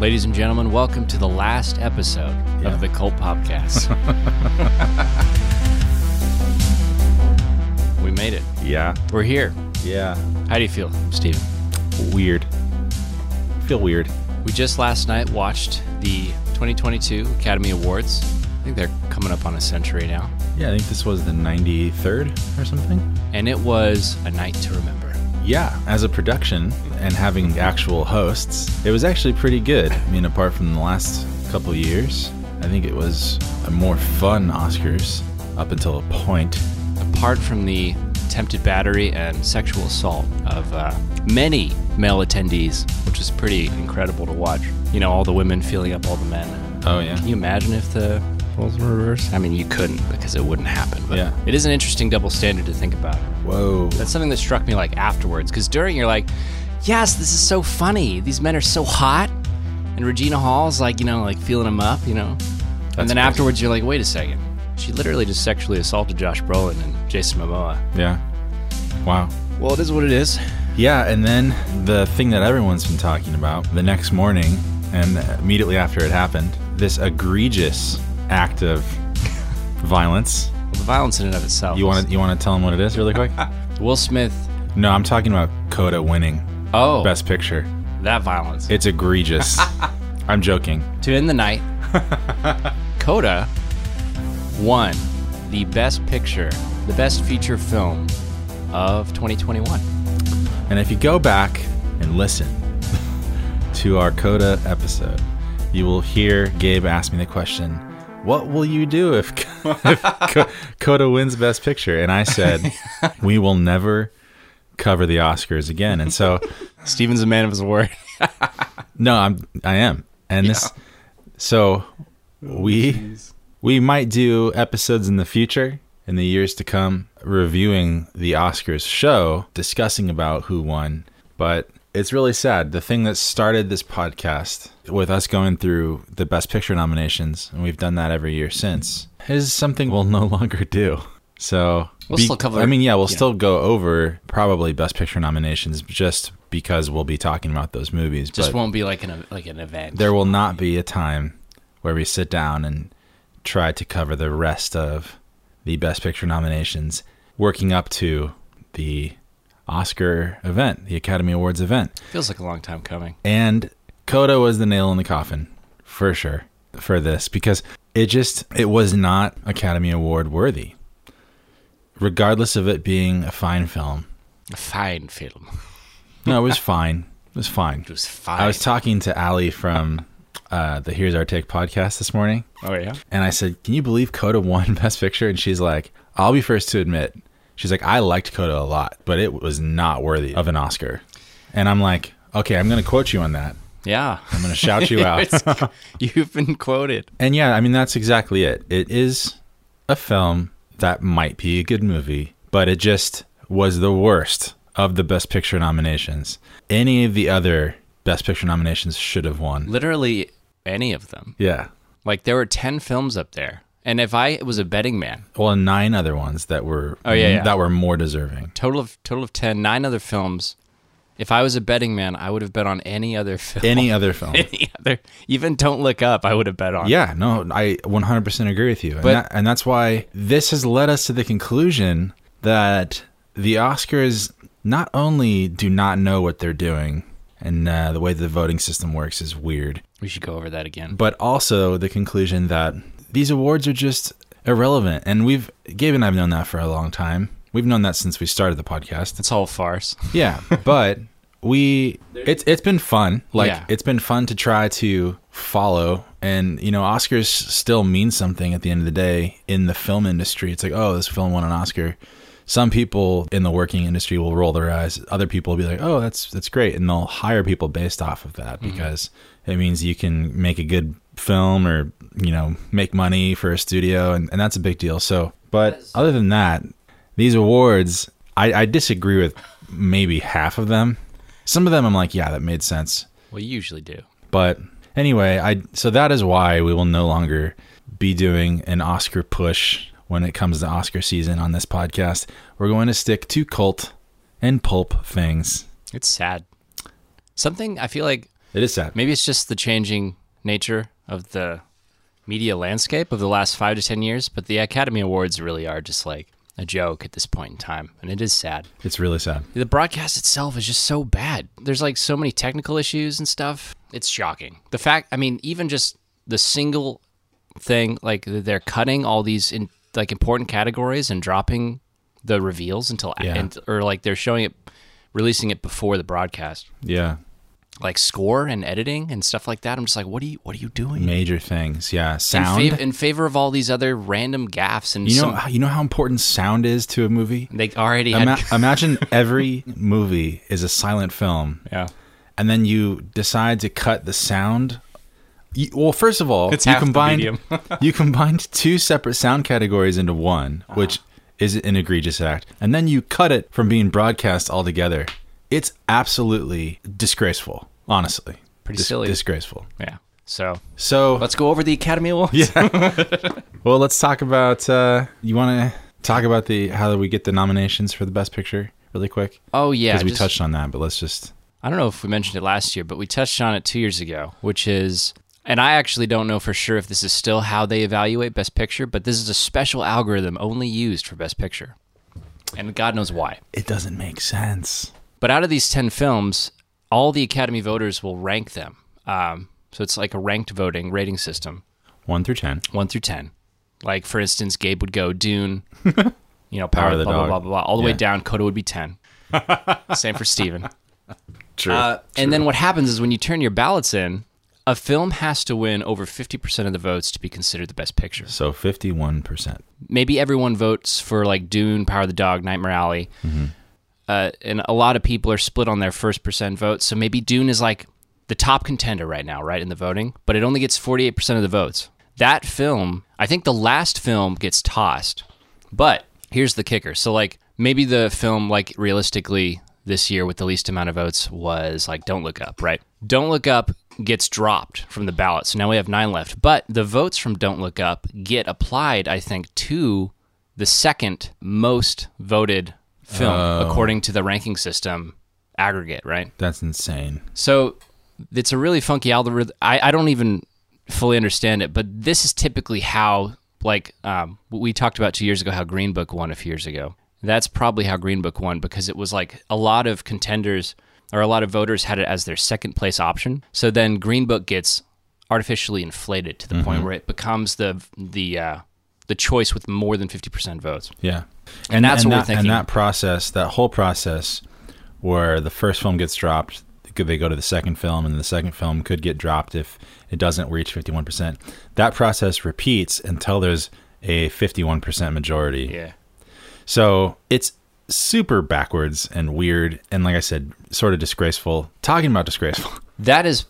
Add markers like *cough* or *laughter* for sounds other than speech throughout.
Ladies and gentlemen, welcome to the last episode Yeah. of the Cult Popcast. *laughs* we made it. Yeah. We're here. Yeah. How do you feel, Steven? Weird. Feel weird. We just last night watched the 2022 Academy Awards. I think they're coming up on a century now. Yeah, I think this was the 93rd or something. And it was a night to remember. Yeah, as a production and having actual hosts, it was actually pretty good. I mean, apart from the last couple years, I think it was a more fun Oscars up until a point. Apart from the attempted battery and sexual assault of uh, many male attendees, which was pretty incredible to watch. You know, all the women feeling up all the men. Oh, um, yeah. Can you imagine if the roles were reversed? I mean, you couldn't because it wouldn't happen. But Yeah. it is an interesting double standard to think about. Whoa. That's something that struck me like afterwards because during you're like, yes, this is so funny. These men are so hot. And Regina Hall's like, you know, like feeling them up, you know. and then crazy. afterwards you're like, wait a second. She literally just sexually assaulted Josh Brolin and Jason Momoa. Yeah. Wow. Well, it is what it is. Yeah, and then the thing that everyone's been talking about the next morning and immediately after it happened, this egregious act of violence. Well, the violence in and of itself. You want to you want to tell them what it is really quick? *laughs* Will Smith. no, I'm talking about Coda winning Oh, Best Picture. that violence. It's egregious. *laughs* I'm joking. to end the night, *laughs* Coda won the best picture, the best feature film of 2021. And if you go back and listen to our Coda episode, you will hear Gabe ask me the question, "What will you do if, *laughs* if Co- Coda wins Best Picture?" And I said, *laughs* "We will never cover the Oscars again." And so, *laughs* Steven's a man of his word. no, I'm I am. And this, so oh, we we might do episodes in the future in the years to come reviewing the Oscars show, discussing about who won. But it's really sad. The thing that started this podcast with us going through the Best Picture nominations, and we've done that every year since, is something we'll *laughs* no longer do. So We'll still cover- I mean, yeah, we'll yeah. still go over probably Best Picture nominations just because we'll be talking about those movies. Just won't be like an like an event. there will not be a time where we sit down and try to cover the rest of the Best Picture nominations, working up to the Oscar event, the Academy Awards event. Feels like a long time coming. And Coda was the nail in the coffin, for sure, for this, because it just, it was not Academy Award worthy. Regardless of it being a fine film. A fine film. No, it was fine. It was fine. It was fine. I was talking to Ali from uh, the Here's Our Take podcast this morning. oh yeah. And I said, Can you believe Coda won *laughs* Best Picture? And she's like, I'll be first to admit. She's like, I liked Coda a lot, but it was not worthy of an Oscar. And I'm like, Okay, I'm going to quote you on that. Yeah. I'm going to shout you *laughs* out. *laughs* You've been quoted. and yeah, I mean, that's exactly it. It is a film that might be a good movie, but it just was the worst of the Best Picture nominations. Any of the other Best Picture nominations should have won. Literally any of them. Yeah. Like there were ten films up there, and if I was a betting man, Well, and nine other ones that were Oh, yeah, yeah. that were more deserving. total of total of ten, nine other films. If I was a betting man, I would have bet on any other film. Any *laughs* other film. any other, even Don't Look Up, I would have bet on. Yeah, no, I 100% agree with you. And, But- that, and that's why this has led us to the conclusion that the Oscars not only do not know what they're doing, and uh, the way the voting system works is weird, we should go over that again. but also the conclusion that these awards are just irrelevant. And we've, Gabe and I have known that for a long time. We've known that since we started the podcast. It's all a farce. Yeah, *laughs* but we it's it's been fun. Like Yeah. it's been fun to try to follow and you know Oscars still mean something at the end of the day in the film industry. It's like, "Oh, this film won an Oscar." Some people in the working industry will roll their eyes. Other people will be like, "Oh, that's that's great." And they'll hire people based off of that mm-hmm. because it means you can make a good film or, you know, make money for a studio and, and that's a big deal. So, but other than that, these awards, I, I disagree with maybe half of them. Some of them I'm like, yeah, that made sense. Well, you usually do. But Anyway, I so that is why we will no longer be doing an Oscar push when it comes to Oscar season on this podcast. We're going to stick to cult and pulp things. It's sad. Something I feel like It is sad. maybe it's just the changing nature of the media landscape of the last five to ten years, but the Academy Awards really are just like a joke at this point in time, and it is sad. It's really sad. The broadcast itself is just so bad. There's like so many technical issues and stuff. It's shocking. The fact, I mean, even just the single thing, like they're cutting all these in like important categories and dropping the reveals until Yeah. and, or like they're showing it, releasing it before the broadcast, Yeah. Like score and editing and stuff like that. I'm just like, what are you, what are you doing? Major things. Yeah. in, Sound. fav- in favor of all these other random gaffes and you know some, you know how important sound is to a movie? they already had Ima- *laughs* imagine every movie is a silent film yeah. and then you decide to cut the sound. You, well, first of all, It's you combined *laughs* you combined two separate sound categories into one, Uh-huh. which is an egregious act, and then you cut it from being broadcast altogether. It's absolutely disgraceful, honestly. Pretty silly. Disgraceful. Yeah. So So let's go over the Academy Awards. Yeah. *laughs* well, let's talk about. Uh, you want to talk about the how do we get the nominations for the best picture really quick? Oh yeah, Because we just- touched on that, but let's just. I don't know if we mentioned it last year, but we touched on it two years ago, which is, and I actually don't know for sure if this is still how they evaluate Best Picture, but this is a special algorithm only used for Best Picture, and God knows why. It doesn't make sense. But out of these ten films, all the Academy voters will rank them. Um, so it's like a ranked voting rating system, One through ten. one through ten. Like for instance, Gabe would go Dune, *laughs* you know, Power Power, of the blah, blah Dog. blah blah blah, all the way down. Coda would be ten. *laughs* Same for Steven. True. Uh, and then what happens is when you turn your ballots in, a film has to win over 50% of the votes to be considered the best picture. so fifty-one percent. Maybe everyone votes for like Dune, Power of the Dog, Nightmare Alley. Uh, and a lot of people are split on their first percent votes. So maybe Dune is like the top contender right now, right, in the voting, but it only gets 48% of the votes. That film, I think the last film gets tossed. But here's the kicker. So, like, maybe the film, like, realistically, this year with the least amount of votes was like Don't Look Up, right? Don't Look Up gets dropped from the ballot. So now we have nine left. But the votes from Don't Look Up get applied, I think, to the second most voted film Oh. according to the ranking system aggregate, right? That's insane. So it's a really funky algorithm. I, I don't even fully understand it, but this is typically how, like, um, we talked about two years ago how Green Book won a few years ago. That's probably how Green Book won because it was like a lot of contenders or a lot of voters had it as their second place option. So then Green Book gets artificially inflated to the point where it becomes the the uh, the choice with more than fifty percent votes. Yeah, And that's what we're that, thinking. And that process, that whole process, where the first film gets dropped, could they go to the second film, and the second film could get dropped if it doesn't reach fifty-one percent. That process repeats until there's a fifty-one percent majority. Yeah. So it's super backwards and weird, and like I said, sort of disgraceful. Talking about disgraceful, That is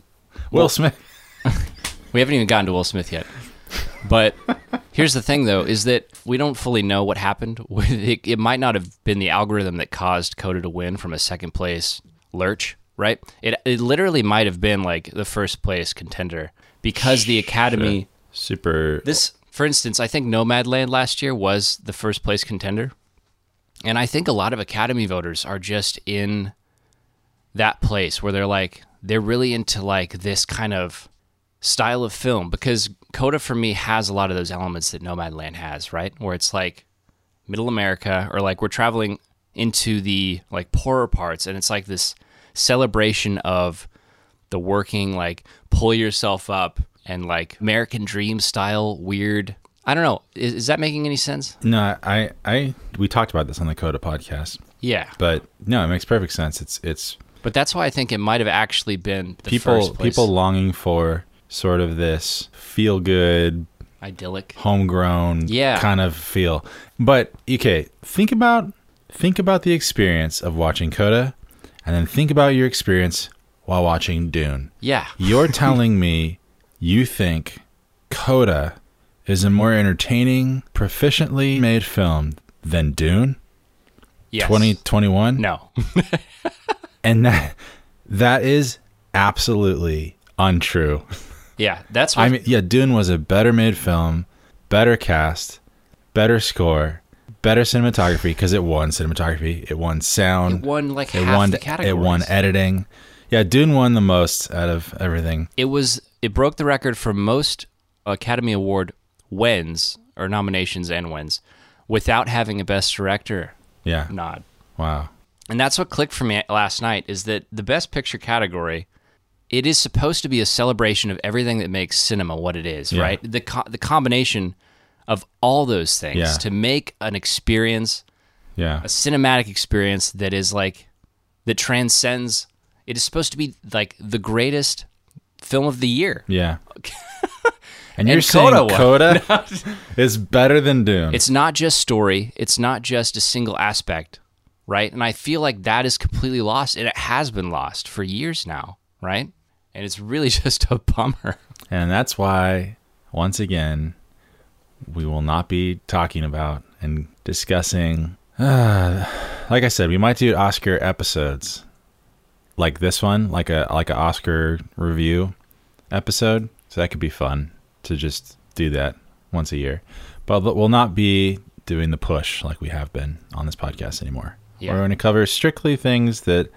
Will Smith. *laughs* We haven't even gotten to Will Smith yet. But here's the thing, though, is that we don't fully know what happened. *laughs* It, it might not have been the algorithm that caused Coda to win from a second place lurch, right? It, it literally might have been like the first place contender because the Academy. Super. This, for instance, I think Nomadland last year was the first place contender. And I think a lot of Academy voters are just in that place where they're like, they're really into like this kind of style of film because Coda for me has a lot of those elements that Nomadland has, right? Where it's like middle America or like we're traveling into the like poorer parts and it's like this celebration of the working like pull yourself up and like American dream style weird. I don't know. Is, is that making any sense? no, I, I, we talked about this on the Coda podcast, Yeah. but no, it makes perfect sense. It's, it's But that's why I think it might have actually been the people first place. people longing for sort of this feel good idyllic. homegrown Yeah. kind of feel but okay think about think about the experience of watching coda and then think about your experience while watching dune Yeah. *laughs* you're telling me you think coda is a more entertaining proficiently made film than dune Yes. 2021 No. *laughs* and that that is absolutely untrue Yeah, that's what I mean, yeah, Dune was a better made film, better cast, better score, better cinematography because it won cinematography, it won sound, it won like it half won the categories. it won editing. Yeah, Dune won the most out of everything. it was it broke the record for most Academy Award wins or nominations and wins without having a Best Director Yeah. nod. Wow. And that's what clicked for me last night is that the Best Picture category, it is supposed to be a celebration of everything that makes cinema what it is, Yeah. right? The co- the combination of all those things Yeah. to make an experience, Yeah. a cinematic experience that is like that transcends. It is supposed to be like the greatest film of the year. Yeah. *laughs* And you're And saying Coda Coda, *laughs* is better than Dune. It's not just story. It's not just a single aspect, right? And I feel like that is completely lost, and it has been lost for years now, right? And it's really *laughs* just a bummer. and that's why, once again, we will not be talking about and discussing. Uh, *sighs* like I said, we might do Oscar episodes, like this one, like a like an Oscar review episode. So that could be fun to just do that once a year. But we'll not be doing the push like we have been on this podcast anymore. Yeah. We're going to cover strictly things that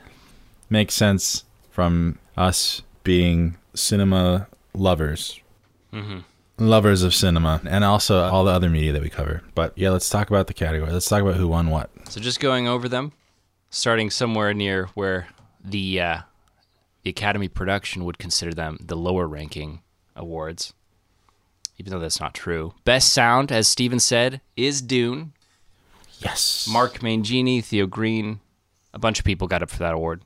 make sense from us being cinema lovers lovers of cinema and also all the other media that we cover. But yeah, let's talk about the category. Let's talk about who won what. So just going over them, starting somewhere near where the uh, the Academy production would consider them the lower ranking awards, even though that's not true. Best sound, as Steven said, is Dune. Yes. Mark Mangini, Theo Green, a bunch of people got up for that award.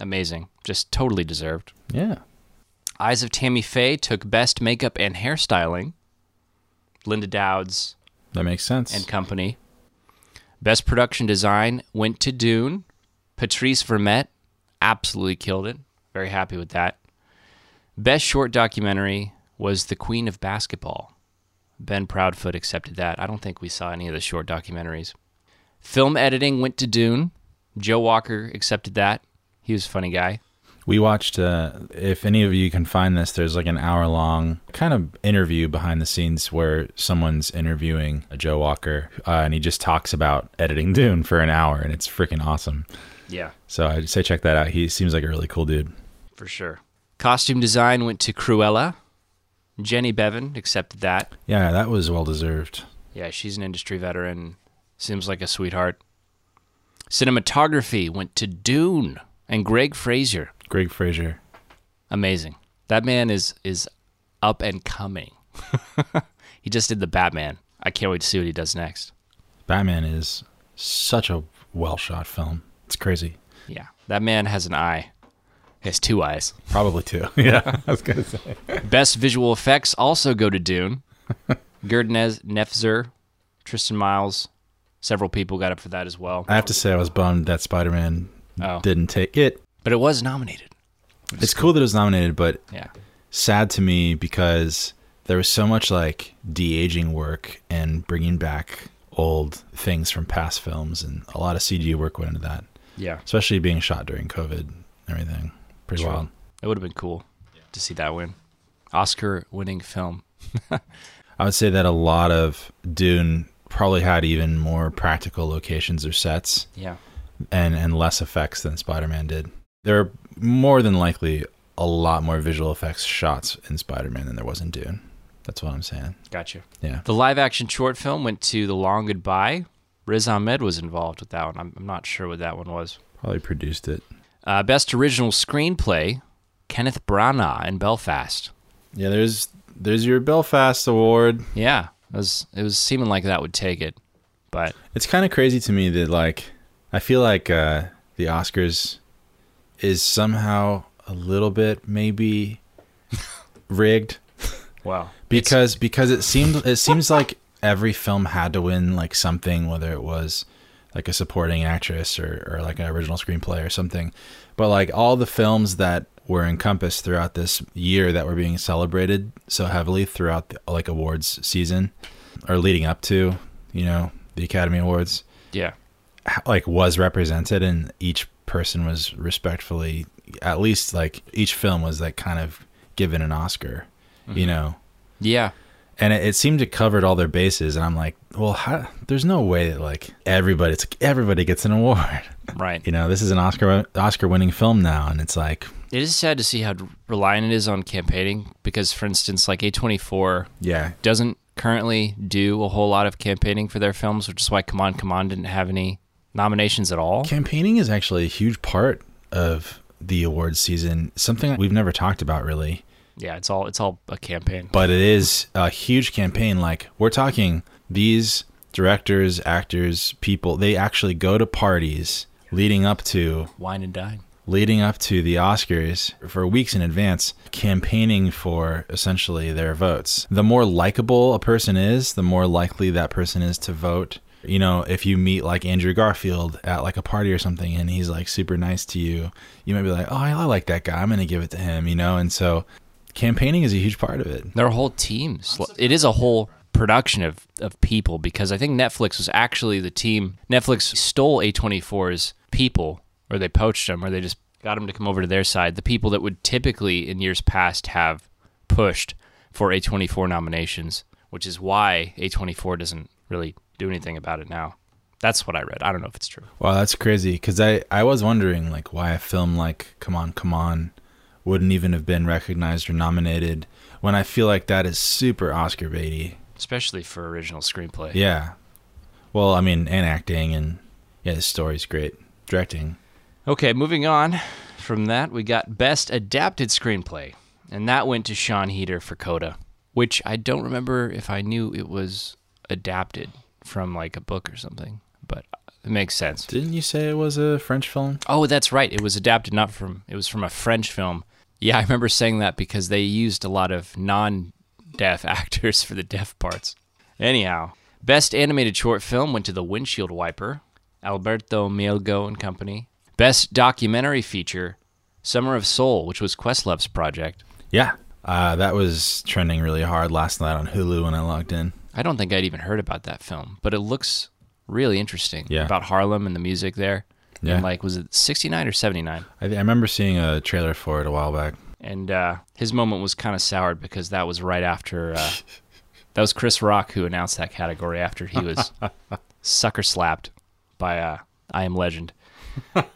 Amazing, just totally deserved. Yeah. Eyes of Tammy Faye took Best Makeup and Hairstyling. Linda Dowds That makes sense. and Company. Best Production Design went to Dune. Patrice Vermette absolutely killed it. Very happy with that. Best Short Documentary was The Queen of Basketball. Ben Proudfoot accepted that. I don't think we saw any of the short documentaries. Film editing went to Dune. Joe Walker accepted that. He was a funny guy. we watched uh if any of you can find this, there's like an hour long kind of interview behind the scenes where someone's interviewing Joe Walker uh, and he just talks about editing *laughs* Dune for an hour and it's freaking awesome. Yeah. So I'd say check that out. He seems like a really cool dude. For sure. Costume design went to Cruella. Jenny Beavan accepted that. Yeah, that was well deserved. Yeah, she's an industry veteran. Seems like a sweetheart. Cinematography went to Dune and Greig Fraser. Greig Fraser. Amazing. That man is is up and coming. *laughs* he just did the Batman. I can't wait to see what he does next. Batman is such a well shot film. It's crazy. Yeah, that man has an eye. He has two eyes. Probably two. *laughs* yeah, I was gonna say. Best visual effects also go to Dune. *laughs* Gerdnez Nefzer, Tristan Miles, several people got up for that as well. I have to say I was bummed that Spider Man Oh. didn't take it. But it was nominated. It's cool that it was nominated, but Yeah. sad to me because there was so much like de aging work and bringing back old things from past films, and a lot of CG work went into that, Yeah. especially being shot during COVID and everything. Pretty wild. It would have been cool to see that win. Oscar winning film. *laughs* I would say that a lot of Dune probably had even more practical locations or sets Yeah. And and less effects than Spider-Man did. There are more than likely a lot more visual effects shots in Spider-Man than there was in Dune. That's what I'm saying. Gotcha. Yeah. The live action short film went to The Long Goodbye. Riz Ahmed was involved with that one. I'm, I'm not sure what that one was. Probably produced it. Uh, best original screenplay, Kenneth Branagh in Belfast. Yeah, there's there's your Belfast award. Yeah, it was it was seeming like that would take it, but It's kind of crazy to me that like I feel like uh the Oscars is somehow a little bit maybe *laughs* rigged. Wow, because because it seemed it seems like every film had to win like something whether it was like a supporting actress or, or like an original screenplay or something. But like all the films that were encompassed throughout this year that were being celebrated so heavily throughout the like awards season or leading up to you know the academy awards. Yeah, like was represented and each person was respectfully at least like each film was like kind of given an oscar you mm-hmm. know. Yeah. And it, it seemed to covered all their bases, and I'm like, well, how, there's no way that like everybody, it's like everybody gets an award. *laughs* Right. You know, this is an Oscar Oscar winning film now, and it's like, It is sad to see how reliant it is on campaigning because, for instance, like A24 yeah, doesn't currently do a whole lot of campaigning for their films, which is why Come On, Come On didn't have any nominations at all. campaigning is actually a huge part of the awards season. Something we've never talked about really, Yeah, it's all it's all a campaign. but it is a huge campaign. Like we're talking these directors, actors, people. They actually go to parties leading up to Wine and dine. leading up to the Oscars for weeks in advance, campaigning for essentially their votes. The more likable a person is, the more likely that person is to vote. You know, if you meet like Andrew Garfield at like a party or something and he's like super nice to you, you might be like, oh, I like that guy. I'm going to give it to him, you know? And so campaigning is a huge part of it. There are whole teams. It is a whole production of, of people because I think Netflix was actually the team. Netflix stole A24's people, or they poached them, or they just got them to come over to their side. The people that would typically in years past have pushed for A24 nominations, which is why A24 doesn't really do anything about it now. That's what I read. I don't know if it's true. Wow, that's crazy. Because I, I was wondering like why a film like Come On, Come On wouldn't even have been recognized or nominated when I feel like that is super Oscar baity. Especially for original screenplay. Yeah. Well, I mean, and acting and yeah, the story's great. Directing. Okay, moving on from that, we got Best Adapted Screenplay, and that went to Siân Heder for Coda, which I don't remember if I knew it was adapted from like a book or something, but it makes sense. Didn't you say it was a French film? Oh, that's right. It was adapted not from it was from a French film. Yeah, I remember saying that because they used a lot of non-deaf *laughs* actors for the deaf parts. Anyhow, best animated short film went to The Windshield Wiper, Alberto Mielgo and Company. Best documentary feature, Summer of Soul, which was Questlove's project. Yeah. Uh, that was trending really hard last night on Hulu when I logged in. I don't think I'd even heard about that film, but it looks really interesting Yeah. about Harlem and the music there. Yeah. And like, was it 69 or 79? I, I remember seeing a trailer for it a while back. and uh, his moment was kind of soured because that was right after uh, *laughs* that was Chris Rock who announced that category after he was *laughs* sucker slapped by uh, I Am Legend.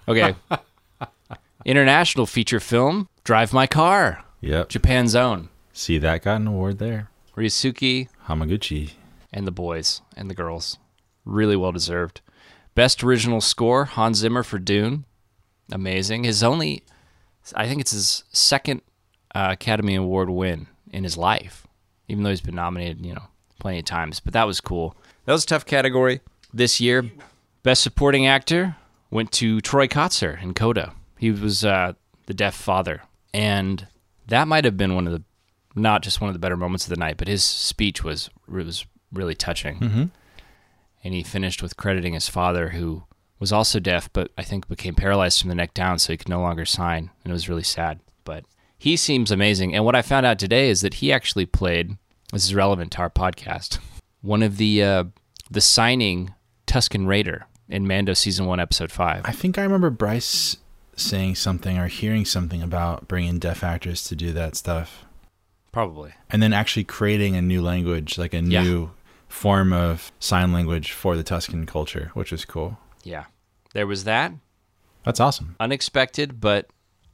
Okay, *laughs* international feature film Drive My Car, Yep. Japan's own See, that got an award there. Ryusuke Hamaguchi. and the boys and the girls, really well deserved. Best original score Hans Zimmer for Dune, amazing. His only, I think it's his second uh, Academy Award win in his life, even though he's been nominated, you know, plenty of times. But that was cool. That was a tough category this year. Best supporting actor went to Troy Kotsur in Coda. He was uh, the deaf father, and that might have been one of the, not just one of the better moments of the night, but his speech was was really touching. Mhm. And he finished with crediting his father, who was also deaf, but I think became paralyzed from the neck down, so he could no longer sign, and it was really sad. But he seems amazing. And what I found out today is that he actually played. This is relevant to our podcast. One of the uh, the signing Tusken Raider in Mando season one, episode five. I think I remember Bryce saying something or hearing something about bringing deaf actors to do that stuff. Probably. And then actually creating a new language, like a Yeah. new form of sign language for the Tusken culture, which is cool. Yeah. There was that. That's awesome. Unexpected, but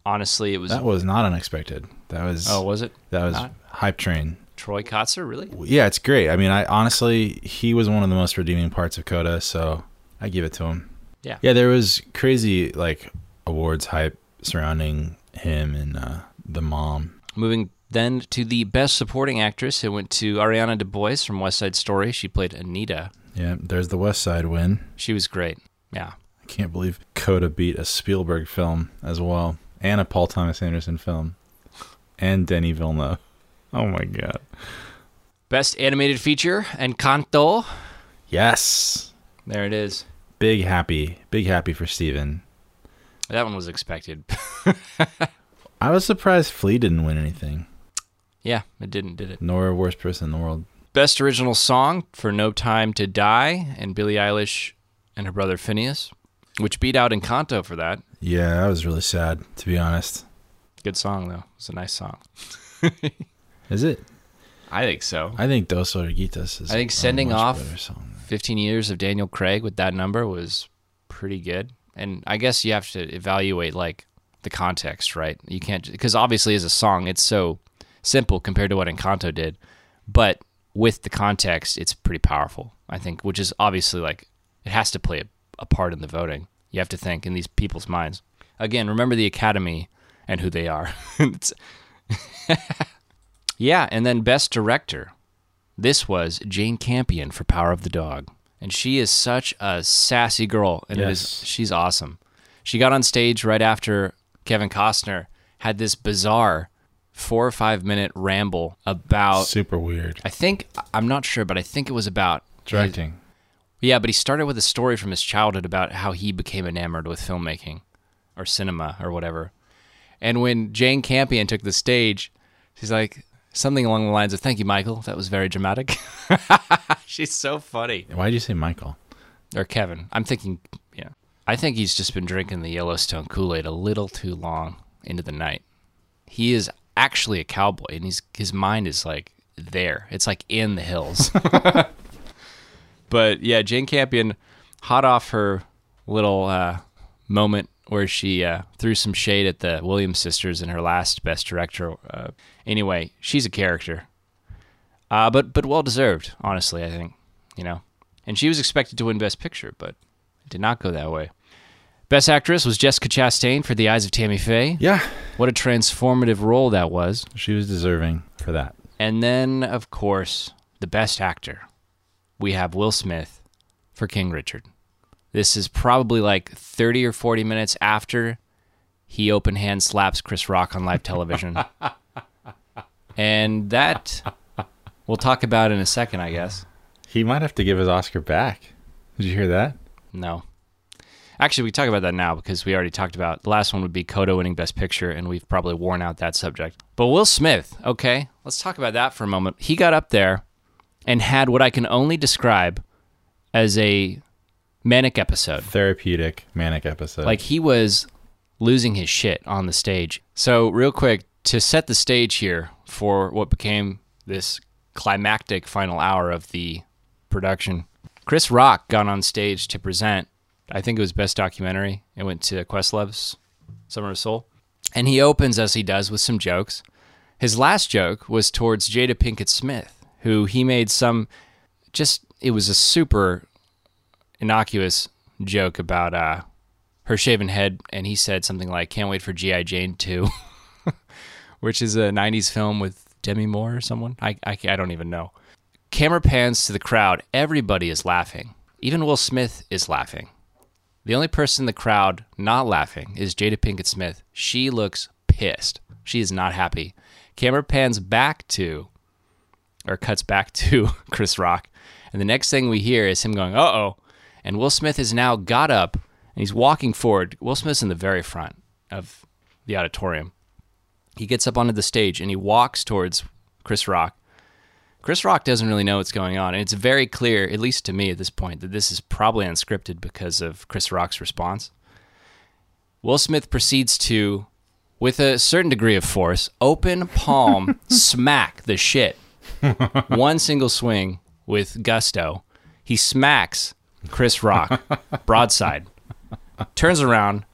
honestly, it was. That was not unexpected. That was oh, was it? that was not? hype train. Troy Kotsur, really? Yeah, it's great. I mean, I honestly he was one of the most redeeming parts of Coda, so I give it to him. Yeah. Yeah, there was crazy like awards hype surrounding him and uh, the mom. Moving then to the best supporting actress, it went to Ariana DeBose from West Side Story. She played Anita. Yeah, there's the West Side win. She was great. Yeah. I can't believe Coda beat a Spielberg film as well, and a Paul Thomas Anderson film, and Denny Villeneuve. Oh my god! Best animated feature, Encanto. Yes, There it is. big happy, big happy for Steven. That one was expected. *laughs* I was surprised Flee didn't win anything, yeah, it didn't, did it? nor worst person in the world. Best original song for No Time to Die and Billie Eilish and her brother Finneas, which beat out Encanto for that. Yeah, that was really sad to be honest. Good song though. It's a nice song. *laughs* Is it? I think so. I think Dos Oruguitas is. I think sending off- better song. 15 years of Daniel Craig with that number was pretty good. And I guess you have to evaluate like the context, right? You can't because obviously as a song it's so simple compared to what Encanto did, but with the context it's pretty powerful. I think, which is obviously like it has to play a, a part in the voting. You have to think in these people's minds. Again, remember the Academy and who they are. *laughs* *laughs* Yeah, and then best director. This was Jane Campion for Power of the Dog. And she is such a sassy girl and it is Yes. she's awesome. She got on stage right after Kevin Costner had this bizarre 4 or 5 minute ramble about Super weird. I think I'm not sure but I think it was about Directing. yeah, but he started with a story from his childhood about how he became enamored with filmmaking or cinema or whatever. And when Jane Campion took the stage, she's like something along the lines of "Thank you, Michael. That was very dramatic." *laughs* she's so funny. Why'd you say Michael? Or Kevin. I'm thinking, yeah. I think he's just been drinking the Yellowstone Kool-Aid a little too long into the night. He is actually a cowboy and he's his mind is like there. It's like in the hills. *laughs* but yeah, Jane Campion, hot off her little uh, moment where she uh, threw some shade at the Williams sisters in her last Best Director. Uh, anyway, she's a character, uh, but but well deserved, honestly. I think you know, and she was expected to win Best Picture, but it did not go that way. Best Actress was Jessica Chastain for The Eyes of Tammy Faye. Yeah, What a transformative role that was. she was deserving for that. And then, of course, the best actor. We have Will Smith for King Richard. This is probably like 30 or 40 minutes after he open hand slaps Chris Rock on live television. *laughs* and that we'll talk about in a second, I guess. He might have to give his Oscar back. Did you hear that? No. Actually, we talk about that now because we already talked about the last one would be Coda winning Best Picture, and we've probably worn out that subject. But Will Smith, okay, let's talk about that for a moment. He got up there and had what I can only describe as a manic episode. Therapeutic manic episode. Like he was losing his shit on the stage. So, real quick, to set the stage here for what became this climactic final hour of the production, Chris Rock got on stage to present, I think it was Best Documentary. It went to Questlove's Summer of Soul. And he opens, as he does, with some jokes. His last joke was towards Jada Pinkett Smith, who he made some just, it was a super innocuous joke about uh, her shaven head, and he said something like, "Can't wait for GI Jane 2," *laughs* which is a '90s film with Demi Moore or someone. I, I I don't even know. Camera pans to the crowd. Everybody is laughing. Even Will Smith is laughing. The only person in the crowd not laughing is Jada Pinkett Smith. She looks pissed. She is not happy. Camera pans back to, or cuts back *laughs* to Chris Rock. And the next thing we hear is him going, uh oh. And Will Smith has now got up and he's walking forward. Will Smith's in the very front of the auditorium. He gets up onto the stage and he walks towards Chris Rock. Chris Rock doesn't really know what's going on. And it's very clear, at least to me at this point, that this is probably unscripted because of Chris Rock's response. Will Smith proceeds to, with a certain degree of force, open palm *laughs* smack the shit. One single swing with gusto. He smacks Chris Rock *laughs* broadside, turns around,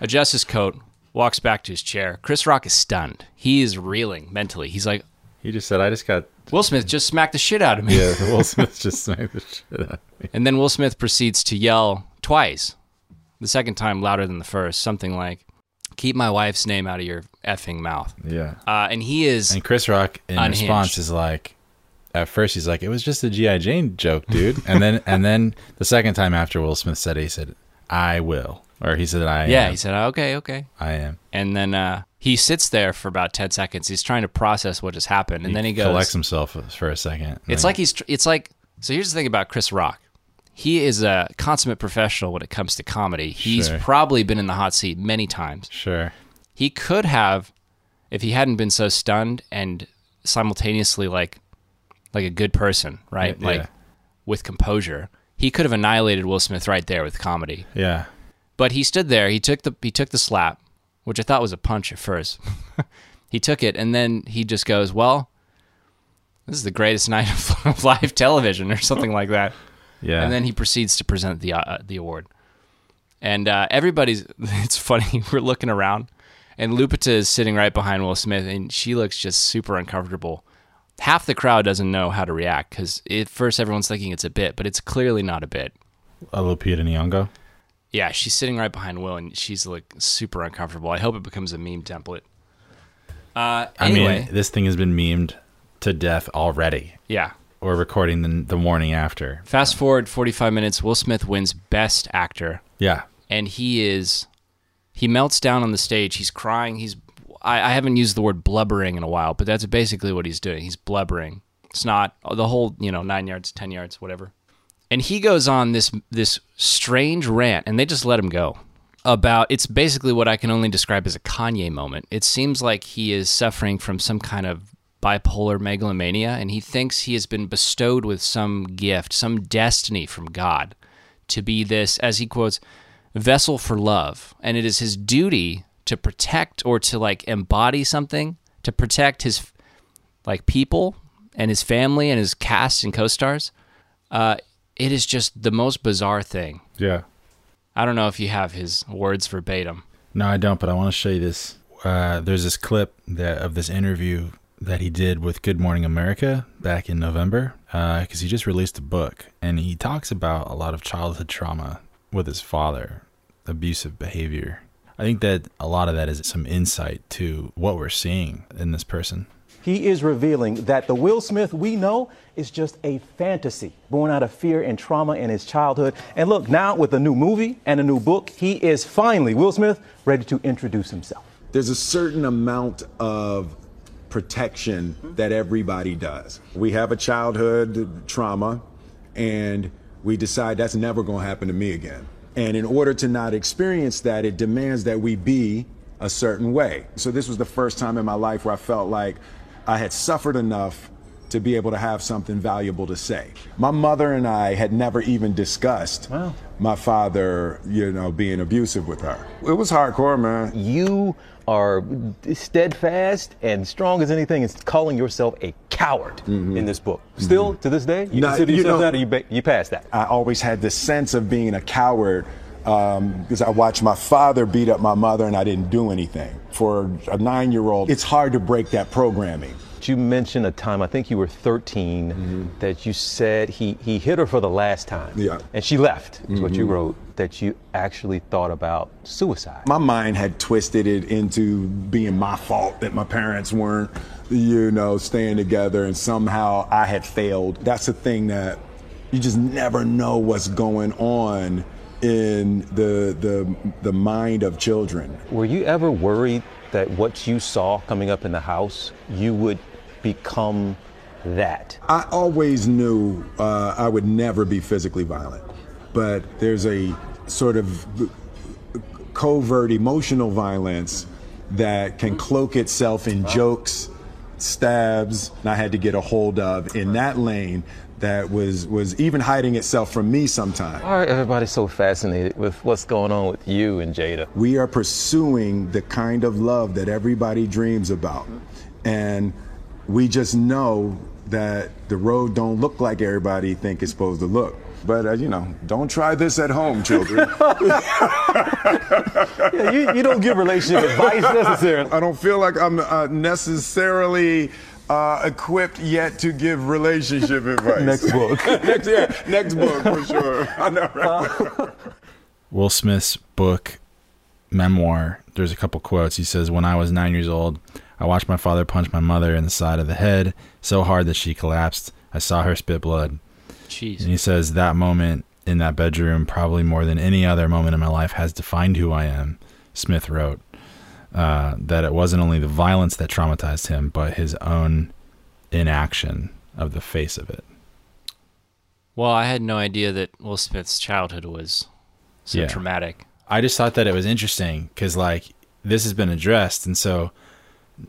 adjusts his coat, walks back to his chair. Chris Rock is stunned. He is reeling mentally. He's like, he just said, "I just got." Will Smith just smacked the shit out of me. Yeah, *laughs* Will Smith just smacked the shit out of me. And then Will Smith proceeds to yell twice, the second time louder than the first, something like, Keep my wife's name out of your effing mouth. Yeah. Uh, and he is, And Chris Rock in Unhinged. response is like, at first he's like, "It was just a GI Jane joke, dude," and then and then the second time after Will Smith said it, he said, "I will," or he said, "I yeah, am." he said, Okay, okay. I am. And then uh, he sits there for about 10 seconds. He's trying to process what just happened. And then he goes, collects himself for a second. It's like he's, it's like, so here's the thing about Chris Rock. He is a consummate professional when it comes to comedy. He's Sure. probably been in the hot seat many times. sure. he could have if he hadn't been so stunned and simultaneously like like a good person right Yeah. like with composure he could have annihilated will smith right there with comedy Yeah. but he stood there he took the he took the slap which i thought was a punch at first *laughs* he took it and then he just goes well this is the greatest *laughs* night of *laughs* live television or something like that. Yeah. And then he proceeds to present the uh, the award. And uh, everybody's it's funny, we're looking around and Lupita is sitting right behind Will Smith and she looks just super uncomfortable. Half the crowd doesn't know how to react cuz at first everyone's thinking it's a bit, but it's clearly not a bit. a Lupita Nyong'o. Yeah, she's sitting right behind Will and she's like super uncomfortable. I hope it becomes a meme template. Uh I mean, this thing has been memed to death already. yeah. We're recording the, the morning after. Fast forward 45 minutes, Will Smith wins Best Actor, Yeah. and he is he melts down on the stage. He's crying. He's I, I haven't used the word blubbering in a while, but that's basically what he's doing. He's blubbering. It's not the whole you know nine yards, ten yards, whatever. And he goes on this this strange rant, and they just let him go about. It's basically what I can only describe as a Kanye moment. It seems like he is suffering from some kind of bipolar megalomania, and he thinks he has been bestowed with some gift, some destiny from God to be this, as he quotes, vessel for love. And it is his duty to protect or to like embody something, to protect his like people and his family and his cast and co stars. Uh, it is just the most bizarre thing. Yeah. I don't know if you have his words verbatim. No, I don't, but I want to show you this. Uh, there's this clip that of this interview that he did with Good Morning America back in November because he just released a book and he talks about a lot of childhood trauma with his father, abusive behavior. I think that a lot of that is some insight to what we're seeing in this person. He is revealing that the Will Smith we know is just a fantasy born out of fear and trauma in his childhood. And look, now with a new movie and a new book, he is finally, Will Smith, ready to introduce himself. There's a certain amount of protection that everybody does. We have a childhood trauma, and we decide that's never going to happen to me again. And in order to not experience that, it demands that we be a certain way. So, this was the first time in my life where I felt like I had suffered enough to be able to have something valuable to say. My mother and I had never even discussed Wow. my father, you know, being abusive with her. It was hardcore, man. You are steadfast and strong as anything in calling yourself a coward in mm-hmm. this book. Still, mm-hmm. to this day, you No, consider you yourself know- that or you, ba- you passed that? I always had this sense of being a coward Um, because I watched my father beat up my mother and I didn't do anything. For a nine year old, it's hard to break that programming. You mentioned a time, I think you were 13, mm-hmm. that you said he, he hit her for the last time. Yeah. And she left, is what you mm-hmm. wrote, that you actually thought about suicide. My mind had twisted it into being my fault that my parents weren't, you know, staying together and somehow I had failed. That's the thing that you just never know what's going on in the the the mind of children. Were you ever worried that what you saw coming up in the house, you would become that? I always knew uh, I would never be physically violent, but there's a sort of covert emotional violence that can cloak itself in jokes, stabs. And I had to get a hold of in that lane that was was even hiding itself from me sometimes. Why are everybody so fascinated with what's going on with you and Jada? We are pursuing the kind of love that everybody dreams about. And we just know that the road don't look like everybody think it's supposed to look. But uh, you know, don't try this at home, children. *laughs* Yeah, you, you don't give relationship advice *laughs* necessarily. I don't feel like I'm uh, necessarily uh, equipped yet to give relationship *laughs* advice. Next book. *laughs* next, yeah, next book for sure. *laughs* I know, right? Will Smith's book memoir, there's a couple quotes. He says, When I was nine years old, I watched my father punch my mother in the side of the head so hard that she collapsed. I saw her spit blood. Jeez. And he says, That moment in that bedroom, probably more than any other moment in my life, has defined who I am. Smith wrote uh, that it wasn't only the violence that traumatized him, but his own inaction of the face of it. Well, I had no idea that Will Smith's childhood was so Yeah. traumatic. I just thought that it was interesting because like this has been addressed, and so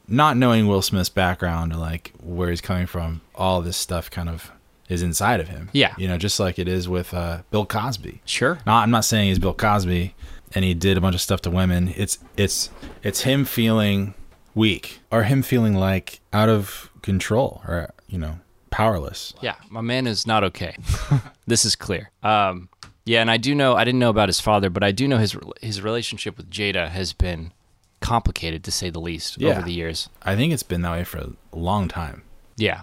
not knowing Will Smith's background or like where he's coming from, all this stuff kind of is inside of him. Yeah. you know, just like it is with uh, Bill Cosby. Sure. Not, I'm not saying he's Bill Cosby and he did a bunch of stuff to women. It's it's it's him feeling weak or him feeling like out of control or you know powerless. Yeah, my man is not okay. *laughs* this is clear. Um, yeah, and I do know I didn't know about his father, but I do know his his relationship with Jada has been complicated to say the least Yeah. over the years. I think it's been that way for a long time. Yeah.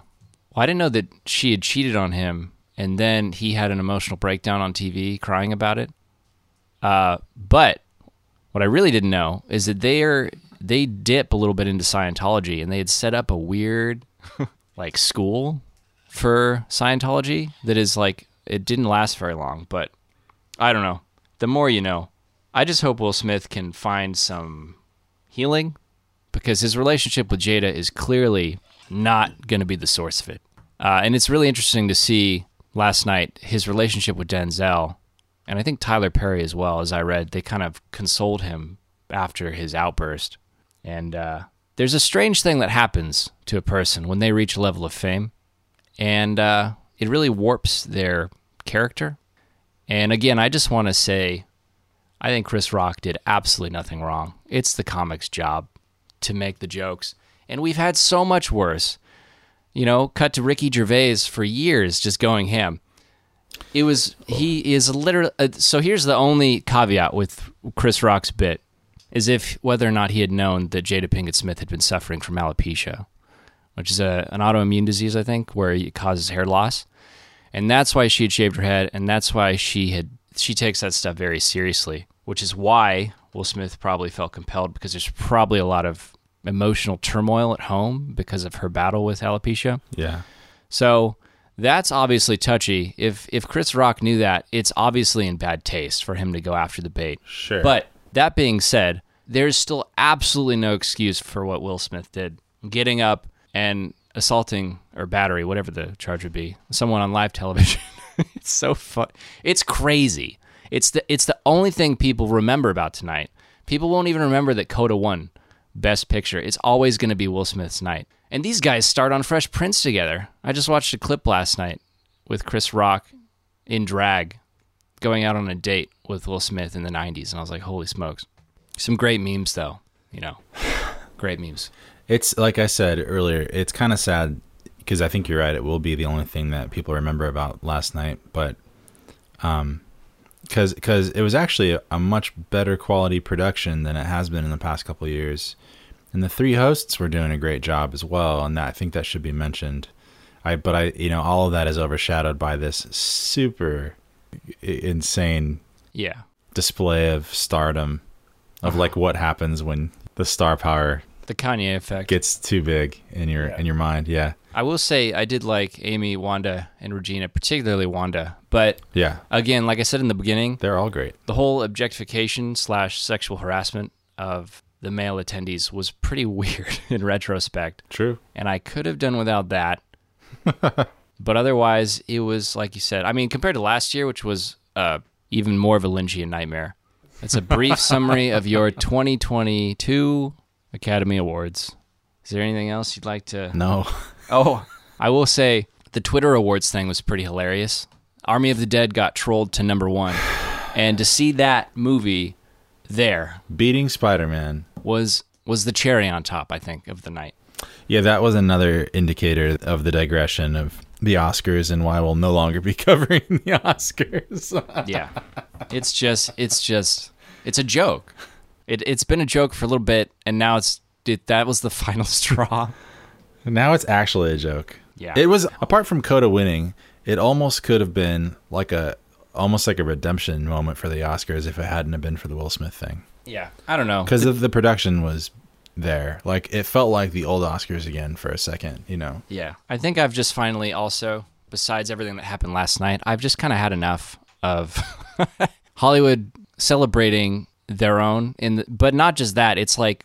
Well, I didn't know that she had cheated on him, and then he had an emotional breakdown on TV crying about it. Uh, but what I really didn't know is that they are they dip a little bit into Scientology, and they had set up a weird *laughs* like school for Scientology that is like it didn't last very long, but I don't know. The more you know. I just hope Will Smith can find some healing because his relationship with Jada is clearly not going to be the source of it. Uh, and it's really interesting to see last night his relationship with Denzel, and I think Tyler Perry as well. As I read, they kind of consoled him after his outburst. And uh, there's a strange thing that happens to a person when they reach a level of fame, and uh, it really warps their character. And again, I just want to say, I think Chris Rock did absolutely nothing wrong. It's the comic's job to make the jokes. And we've had so much worse. You know, cut to Ricky Gervais for years just going ham. It was, he is literally, uh, so here's the only caveat with Chris Rock's bit is if whether or not he had known that Jada Pinkett Smith had been suffering from alopecia, which is a, an autoimmune disease, I think, where it causes hair loss. And that's why she had shaved her head, and that's why she had she takes that stuff very seriously, which is why Will Smith probably felt compelled because there's probably a lot of emotional turmoil at home because of her battle with alopecia. Yeah. So that's obviously touchy. If if Chris Rock knew that, it's obviously in bad taste for him to go after the bait. Sure. But that being said, there's still absolutely no excuse for what Will Smith did. Getting up and assaulting or battery, whatever the charge would be, someone on live television. *laughs* it's so fun. It's crazy. It's the it's the only thing people remember about tonight. People won't even remember that Coda won Best Picture. It's always going to be Will Smith's night. And these guys start on Fresh Prince together. I just watched a clip last night with Chris Rock in drag going out on a date with Will Smith in the 90s. And I was like, holy smokes. Some great memes, though. You know, *sighs* great memes. It's like I said earlier, it's kind of sad because I think you're right. It will be the only thing that people remember about last night, but um, because because it was actually a, a much better quality production than it has been in the past couple years, and the three hosts were doing a great job as well, and that, I think that should be mentioned. I but I you know all of that is overshadowed by this super insane Yeah. display of stardom of uh-huh. like what happens when the star power The Kanye effect. gets too big in your in your mind. Yeah, I will say I did like Amy, Wanda, and Regina, particularly Wanda. But yeah, again, like I said in the beginning, they're all great. the whole objectification slash sexual harassment of the male attendees was pretty *laughs* weird in retrospect. True. And I could have done without that. *laughs* but otherwise, it was like you said. I mean, compared to last year, which was uh, even more of a Lynchian nightmare. It's a brief *laughs* summary of your 2022 Academy Awards. Is there anything else you'd like to? No, Oh, I will say the Twitter awards thing was pretty hilarious. Army of the Dead got trolled to number one, and to see that movie there beating Spider Man. Was was the cherry on top. I think of the night. Yeah, that was another indicator of the digression of the Oscars and why we'll no longer be *laughs* covering the Oscars. *laughs* Yeah, it's just it's just it's a joke. It it's been a joke for a little bit, and now it's it, that was the *laughs* final straw. now it's actually a joke. Yeah. It was apart from Coda winning, it almost could have been like a almost like a redemption moment for the Oscars if it hadn't have been for the Will Smith thing. Yeah, I don't know. Because the production was there. Like it felt like the old Oscars again for a second, you know. Yeah. I think I've just finally also, besides everything that happened last night, I've just kind of had enough of *laughs* Hollywood celebrating their own in the, but not just that. It's like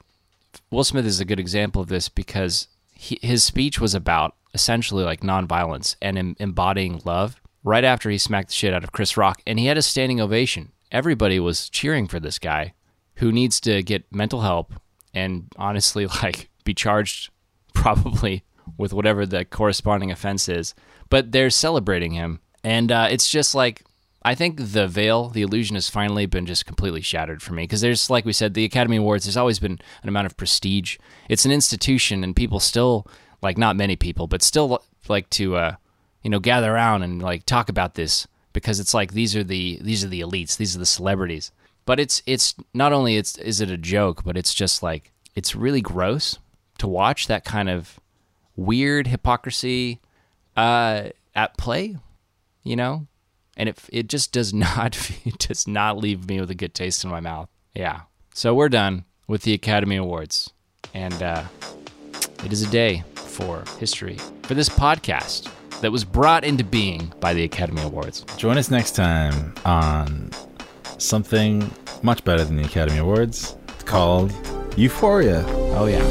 Will Smith is a good example of this because he, his speech was about essentially like nonviolence and em- embodying love right after he smacked the shit out of Chris Rock and he had a standing ovation. Everybody was cheering for this guy who needs to get mental help and honestly *laughs* like be charged probably with whatever the corresponding offense is. But they're celebrating him, and uh, it's just like I think the veil, the illusion, has finally been just completely shattered for me because there's, like we said, the Academy Awards. There's always been an amount of prestige. It's an institution, and people still like not many people, but still like to uh, you know gather around and like talk about this because it's like these are the these are the elites, these are the celebrities. But it's it's not only it's is it a joke, but it's just like it's really gross to watch that kind of weird hypocrisy uh, at play, you know, and it it just does *laughs* not it does not leave me with a good taste in my mouth. Yeah. So we're done with the Academy Awards, and uh, it is a day for history for this podcast that was brought into being by the Academy Awards. Join us next time on something much better than the Academy Awards. It's called Euphoria. Oh yeah.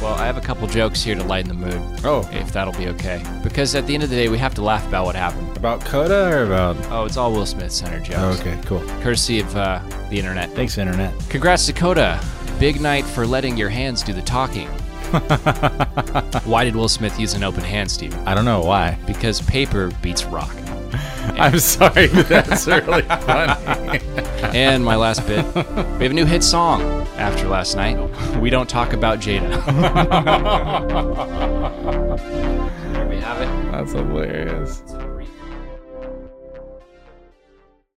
Well, I have a couple jokes here to lighten the mood. Oh. if that'll be okay. Because at the end of the day, we have to laugh about what happened. About Coda or about. Oh, it's all Will Smith centered jokes. Oh, okay, cool. Courtesy of uh, the internet. Thanks, Internet. Congrats, to Coda. Big night for letting your hands do the talking. *laughs* Why did Will Smith use an open hand, Steven? I don't know why. Because paper beats rock. *laughs* I'm sorry, but that's really *laughs* funny. And my last bit, we have a new hit song after last night. We don't talk about Jada. Here we have it. That's hilarious.